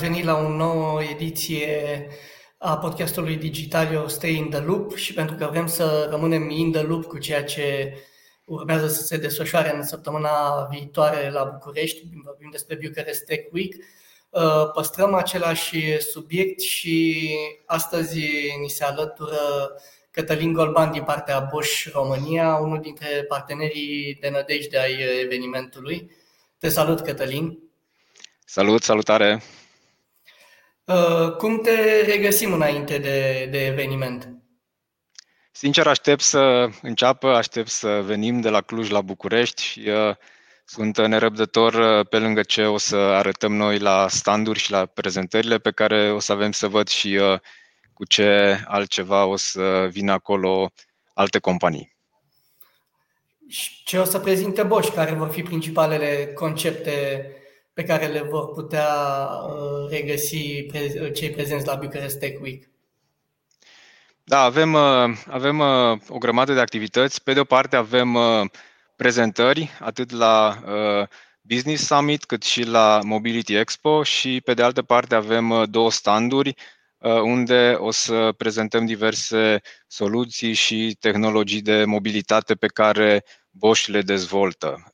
venit la o nouă ediție a podcastului Digitalio Stay in the Loop și pentru că vrem să rămânem in the loop cu ceea ce urmează să se desfășoare în săptămâna viitoare la București, vorbim despre Bucharest Tech Week, uh, păstrăm același subiect și astăzi ni se alătură Cătălin Golban din partea Bosch România, unul dintre partenerii de nădejde ai evenimentului. Te salut, Cătălin! Salut, salutare! Uh, cum te regăsim înainte de, de eveniment? Sincer, aștept să înceapă, aștept să venim de la Cluj la București și uh, sunt nerăbdător uh, pe lângă ce o să arătăm noi la standuri și la prezentările pe care o să avem să văd și uh, cu ce altceva o să vină acolo alte companii. Și ce o să prezinte Bosch? Care vor fi principalele concepte pe care le vor putea uh, regăsi cei prezenți la Bucharest Tech Week? Da, avem, uh, avem uh, o grămadă de activități. Pe de o parte avem prezentări, atât la Business Summit cât și la Mobility Expo și pe de altă parte avem două standuri unde o să prezentăm diverse soluții și tehnologii de mobilitate pe care Bosch le dezvoltă.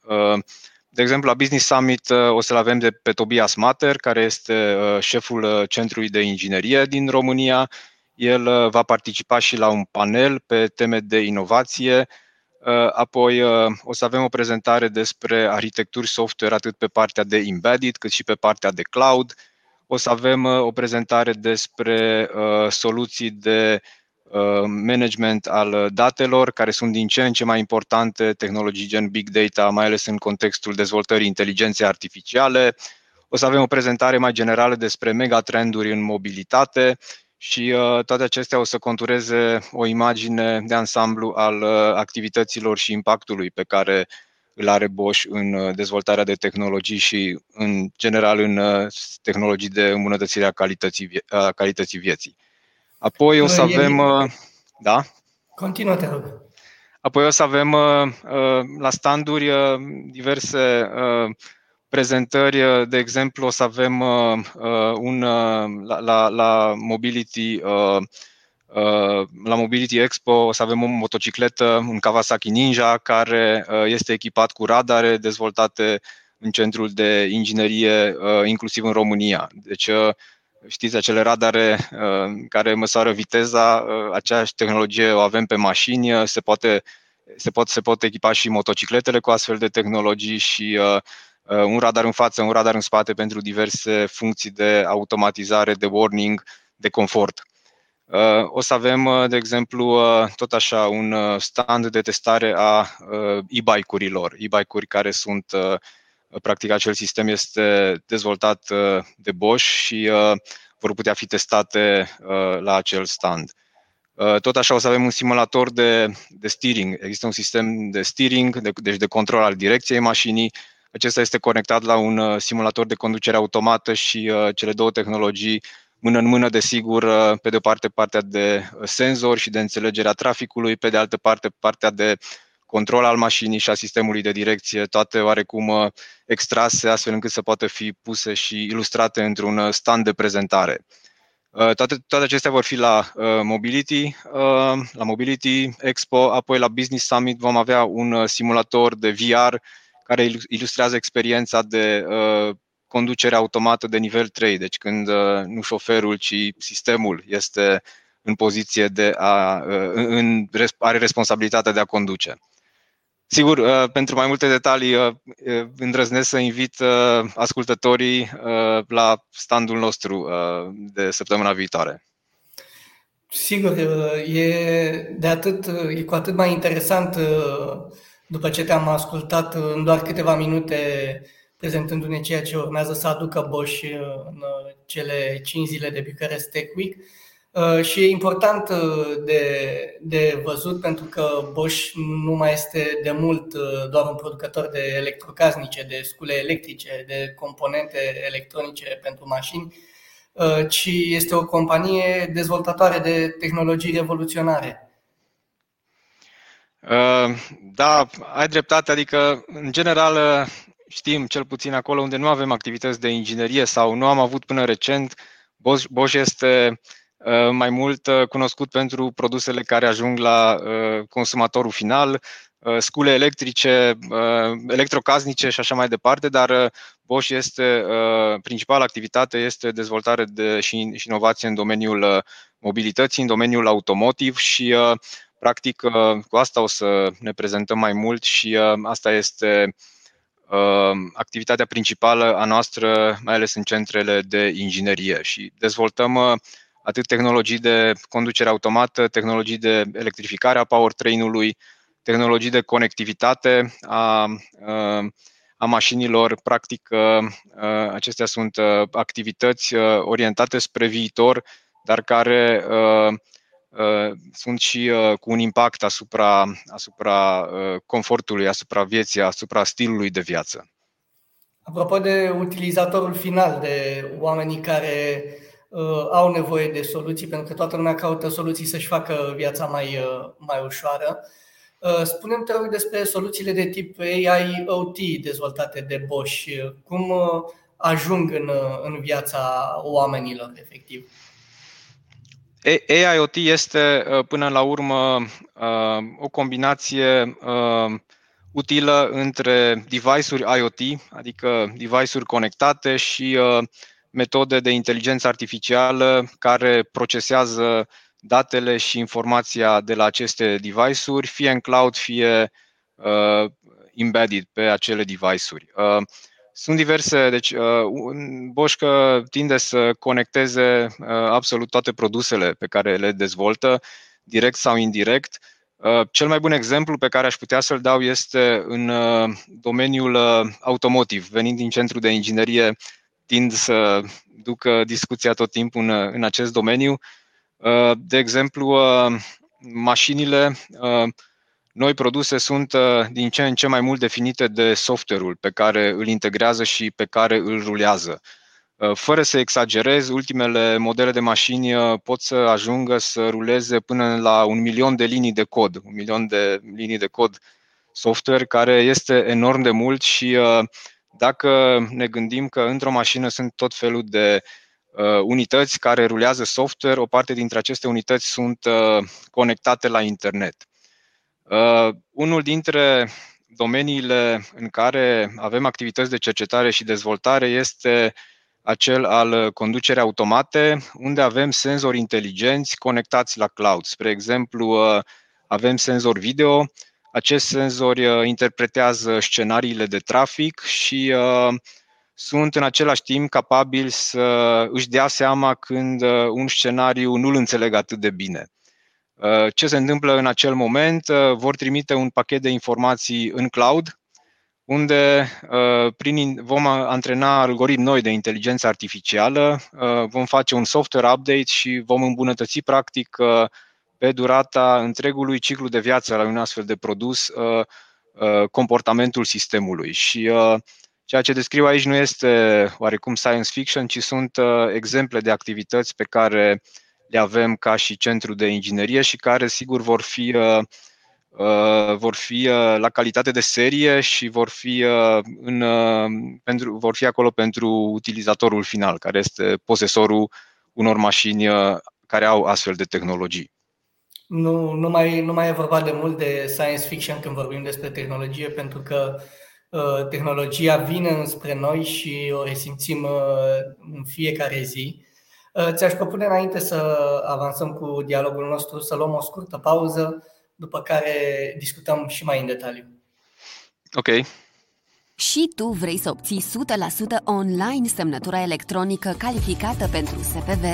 De exemplu, la Business Summit uh, o să-l avem de pe Tobias Mater, care este uh, șeful uh, Centrului de Inginerie din România. El va participa și la un panel pe teme de inovație. Apoi o să avem o prezentare despre arhitecturi software atât pe partea de embedded cât și pe partea de cloud. O să avem o prezentare despre soluții de Uh, management al datelor, care sunt din ce în ce mai importante, tehnologii gen big data, mai ales în contextul dezvoltării inteligenței artificiale. O să avem o prezentare mai generală despre megatrenduri în mobilitate și uh, toate acestea o să contureze o imagine de ansamblu al uh, activităților și impactului pe care îl are Bosch în dezvoltarea de tehnologii și, în general, în tehnologii de îmbunătățire a calității, a calității vieții. Apoi o să avem. Uh, da? Continuă, te rog. Apoi o să avem uh, uh, la standuri diverse prezentări, de exemplu, o să avem un la, la, la Mobility la Mobility Expo o să avem o motocicletă, un Kawasaki Ninja, care este echipat cu radare dezvoltate în centrul de inginerie, inclusiv în România. Deci știți, acele radare uh, care măsoară viteza, uh, aceeași tehnologie o avem pe mașini, uh, se, poate, se, pot, se pot echipa și motocicletele cu astfel de tehnologii și un radar în față, un radar în spate pentru diverse funcții de automatizare, de warning, de confort. O să avem, de exemplu, tot așa un stand de testare a e-bike-urilor, e-bike-uri care sunt Practic, acel sistem este dezvoltat uh, de Bosch și uh, vor putea fi testate uh, la acel stand. Tot așa o să avem un simulator de, de steering. Există un sistem de steering, de, deci de control al direcției mașinii. Acesta este conectat la un simulator de conducere automată și cele două tehnologii mână în mână, desigur, pe de o parte partea de senzor și de înțelegerea traficului, pe de altă parte partea de control al mașinii și a sistemului de direcție, toate oarecum uh, extrase astfel încât să poată fi puse și ilustrate într-un uh, stand de prezentare. Uh, toate, toate acestea vor fi la Mobility, la Mobility Expo, apoi la Business Summit vom avea un simulator de VR care ilustrează experiența de conducere automată de nivel 3, deci când nu șoferul, ci sistemul este în poziție de a, în, are responsabilitatea de a conduce. Sigur, uh, pentru mai multe detalii uh, uh, îndrăznesc să invit ascultătorii la standul nostru de săptămâna viitoare. Sigur, e, de atât, e cu atât mai interesant după ce te-am ascultat în doar câteva minute prezentându-ne ceea ce urmează să aducă Bosch în cele 5 zile de Bucharest Tech Week. Uh, și e important uh, de, de văzut pentru că Bosch nu mai este de mult uh, doar un producător de electrocasnice, de scule electrice, de componente electronice pentru mașini, ci este o companie dezvoltatoare de tehnologii revoluționare. Da, ai dreptate, adică în general știm, cel puțin acolo unde nu avem activități de inginerie sau nu am avut până recent, Bosch, Bosch este uh, mai mult uh, cunoscut pentru produsele care ajung la uh, consumatorul final, scule electrice, electrocasnice și așa mai departe, dar Bosch este, principala activitate este dezvoltare de, și, și inovație în domeniul mobilității, în domeniul automotiv și practic cu asta o să ne prezentăm mai mult și asta este activitatea principală a noastră, mai ales în centrele de inginerie și dezvoltăm atât tehnologii de conducere automată, tehnologii de electrificare a powertrain-ului, tehnologii de conectivitate a, a mașinilor. Practic, acestea sunt activități orientate spre viitor, dar care sunt și cu un impact asupra, asupra confortului, asupra vieții, asupra stilului de viață. Apropo de utilizatorul final, de oamenii care uh, au nevoie de soluții, pentru că toată lumea caută soluții să-și facă viața mai, uh, mai ușoară. Uh, spunem te rog despre soluțiile de tip AI OT dezvoltate de Bosch. Cum uh, ajung în, uh, în viața oamenilor, efectiv? AIoT este până la urmă o combinație utilă între device-uri IoT, adică device-uri conectate și metode de inteligență artificială care procesează datele și informația de la aceste device-uri, fie în cloud, fie uh, embedded pe acele device-uri. Uh, sunt diverse, deci uh, Bosch tinde să conecteze uh, absolut toate produsele pe care le dezvoltă, direct sau indirect. Uh, cel mai bun exemplu pe care aș putea să-l dau este în uh, domeniul uh, automotiv. Venind din centru de inginerie, tind să ducă discuția tot timpul în, în acest domeniu. Uh, de exemplu, uh, mașinile uh, noi produse sunt din ce în ce mai mult definite de software-ul pe care îl integrează și pe care îl rulează. Fără să exagerez, ultimele modele de mașini pot să ajungă să ruleze până la un milion de linii de cod, un milion de linii de cod software, care este enorm de mult și dacă ne gândim că într-o mașină sunt tot felul de uh, unități care rulează software, o parte dintre aceste unități sunt uh, conectate la internet. Uh, unul dintre domeniile în care avem activități de cercetare și dezvoltare este acel al conducerii automate, unde avem senzori inteligenți conectați la cloud. Spre exemplu, uh, avem senzor video, acest senzor uh, interpretează scenariile de trafic și uh, sunt în același timp capabili să își dea seama când uh, un scenariu nu îl înțeleg atât de bine. Uh, ce se întâmplă în acel moment? Uh, vor trimite un pachet de informații în cloud, unde prin, vom antrena algoritmi noi de inteligență artificială, vom face un software update și vom îmbunătăți practic pe durata întregului ciclu de viață al unui astfel de produs comportamentul sistemului. Și Ceea ce descriu aici nu este oarecum science fiction, ci sunt uh, exemple de activități pe care le avem ca și centru de inginerie și care sigur vor fi, uh, uh, vor fi uh, la calitate de serie și vor fi, uh, în, uh, pentru, vor fi acolo pentru utilizatorul final, care este posesorul unor mașini uh, care au astfel de tehnologii. Nu, nu, mai, nu mai e vorba de mult de science fiction când vorbim despre tehnologie, pentru că uh, Uh, tehnologia vine înspre noi și o resimțim uh, în fiecare zi. Uh, ți-aș propune înainte să avansăm cu dialogul nostru să luăm o scurtă pauză, după care discutăm și mai în detaliu. Ok. Și tu vrei să obții 100% online semnătura electronică calificată pentru SPV?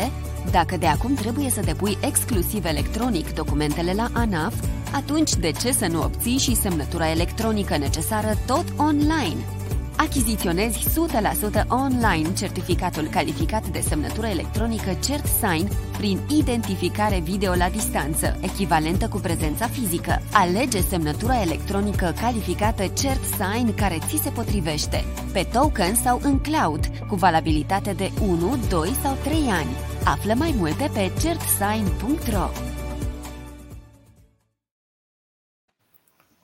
Dacă de acum trebuie să depui exclusiv electronic documentele la ANAF, atunci de ce să nu obții și semnătura electronică necesară tot online? Achiziționezi 100% online certificatul calificat de semnătură electronică CertSign prin identificare video la distanță, echivalentă cu prezența fizică. Alege semnătura electronică calificată CertSign care ți se potrivește, pe token sau în cloud, cu valabilitate de 1, 2 sau 3 ani. Află mai multe pe certsign.ro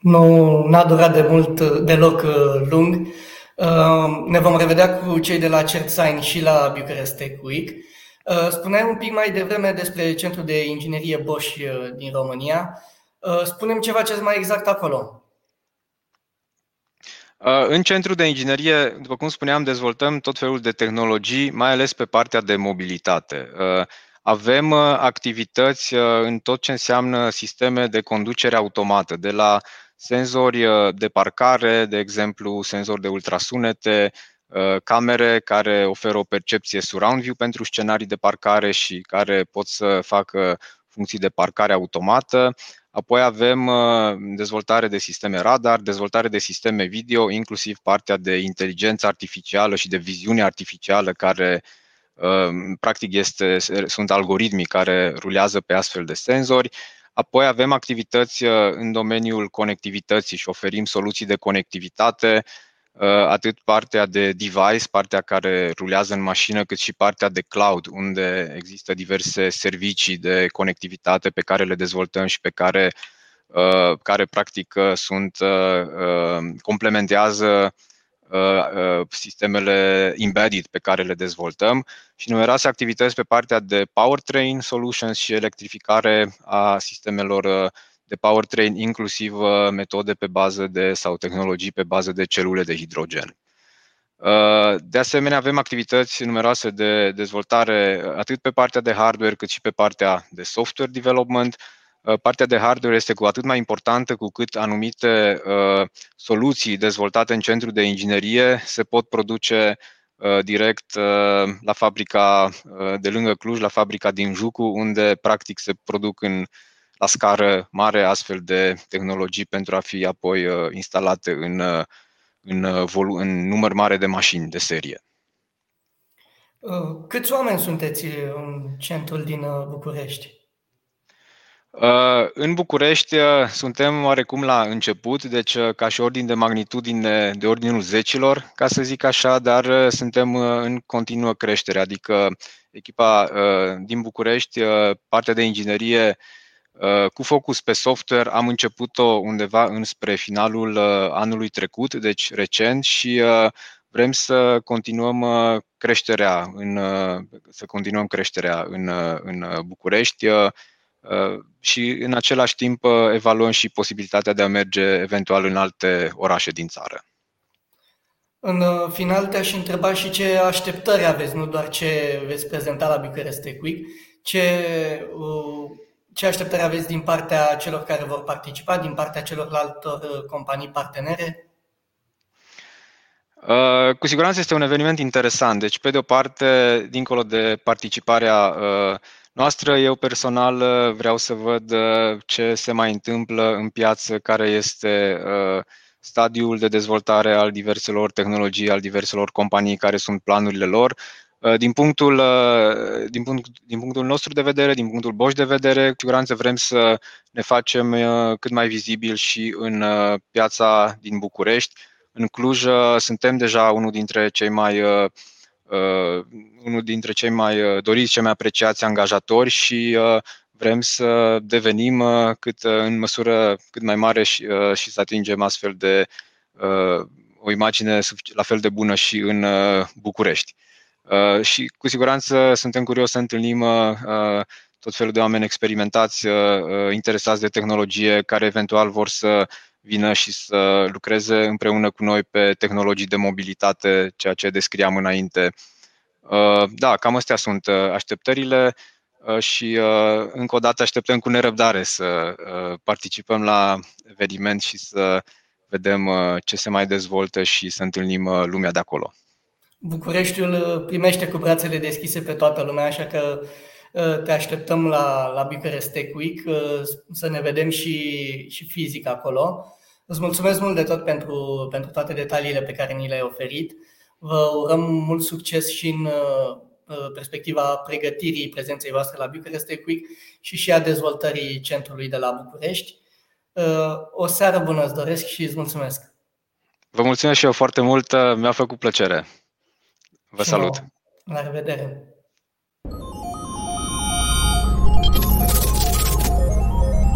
Nu a durat de mult, deloc uh, lung. Ne vom revedea cu cei de la CertSign și la Bucharest Tech Week. Spuneai un pic mai devreme despre Centrul de Inginerie Bosch din România. Spunem ceva ce mai exact acolo. În centrul de inginerie, după cum spuneam, dezvoltăm tot felul de tehnologii, mai ales pe partea de mobilitate. Avem activități în tot ce înseamnă sisteme de conducere automată, de la senzori de parcare, de exemplu, senzori de ultrasunete, camere care oferă o percepție surround view pentru scenarii de parcare și care pot să facă funcții de parcare automată. Apoi avem dezvoltare de sisteme radar, dezvoltare de sisteme video, inclusiv partea de inteligență artificială și de viziune artificială care practic este, sunt algoritmii care rulează pe astfel de senzori. Apoi avem activități în domeniul conectivității și oferim soluții de conectivitate, atât partea de device, partea care rulează în mașină, cât și partea de cloud, unde există diverse servicii de conectivitate pe care le dezvoltăm și pe care, care practic sunt complementează sistemele embedded pe care le dezvoltăm și numeroase activități pe partea de powertrain solutions și electrificare a sistemelor de powertrain, inclusiv uh, metode pe bază de sau tehnologii pe bază de celule de hidrogen. Uh, de asemenea, avem activități numeroase de dezvoltare atât pe partea de hardware cât și pe partea de software development. Uh, partea de hardware este cu atât mai importantă cu cât anumite soluții dezvoltate în centru de inginerie se pot produce direct la fabrica de lângă Cluj, la fabrica din Jucu, unde practic se produc în la scară mare astfel de tehnologii pentru a fi apoi uh, instalate în, uh, în, uh, în număr mare de mașini de serie. Câți oameni sunteți în centrul din București? În București suntem oarecum la început, deci ca și ordin de magnitudine de ordinul zecilor, ca să zic așa, dar suntem în continuă creștere, adică echipa din București, partea de inginerie Uh, cu focus pe software am început-o undeva înspre finalul uh, anului trecut, deci recent și uh, vrem să continuăm creșterea în, să continuăm creșterea în, în București și în același timp evaluăm și posibilitatea de a merge eventual în alte orașe din țară. În final te-aș întreba și ce așteptări aveți, nu doar ce veți prezenta la Bucharest Tech Week, ce ce așteptări aveți din partea celor care vor participa, din partea celorlalte uh, companii partenere? Uh, cu siguranță este un eveniment interesant. Deci, pe de o parte, dincolo de participarea uh, noastră, eu personal vreau să văd ce se mai întâmplă în piață, care este stadiul de dezvoltare al diverselor tehnologii, al diverselor companii, care sunt planurile lor Uh, din punctul, uh, din, punct, din punctul nostru de vedere, din punctul Bosch de vedere, cu siguranță vrem să ne facem uh, cât mai vizibil și în piața din București. În Cluj suntem deja unul dintre cei mai unul dintre cei mai doriți, cei mai apreciați angajatori și vrem să devenim cât în măsură cât mai mare și, și să atingem astfel de o imagine la fel de bună și în București. Uh, și cu siguranță suntem curioși să întâlnim uh, uh, tot felul de oameni experimentați, interesați de tehnologie, care eventual vor să vină și să lucreze împreună cu noi pe tehnologii de mobilitate, ceea ce descriam înainte. Da, cam astea sunt așteptările și încă o dată așteptăm cu nerăbdare să participăm la eveniment și să vedem ce se mai dezvoltă și să întâlnim lumea de acolo. Bucureștiul uh, primește cu brațele deschise pe toată lumea, așa că uh, te așteptăm la, la Bucharest Tech Week uh, să ne vedem și, și fizic acolo. Îți mulțumesc mult de tot pentru, pentru toate detaliile pe care ni le-ai oferit. Vă urăm mult succes și în perspectiva pregătirii prezenței voastre la Bucharest Tech Week și și a dezvoltării centrului de la București. O seară bună îți doresc și îți mulțumesc! Vă mulțumesc și eu foarte mult, mi-a făcut plăcere. Vă salut! La revedere!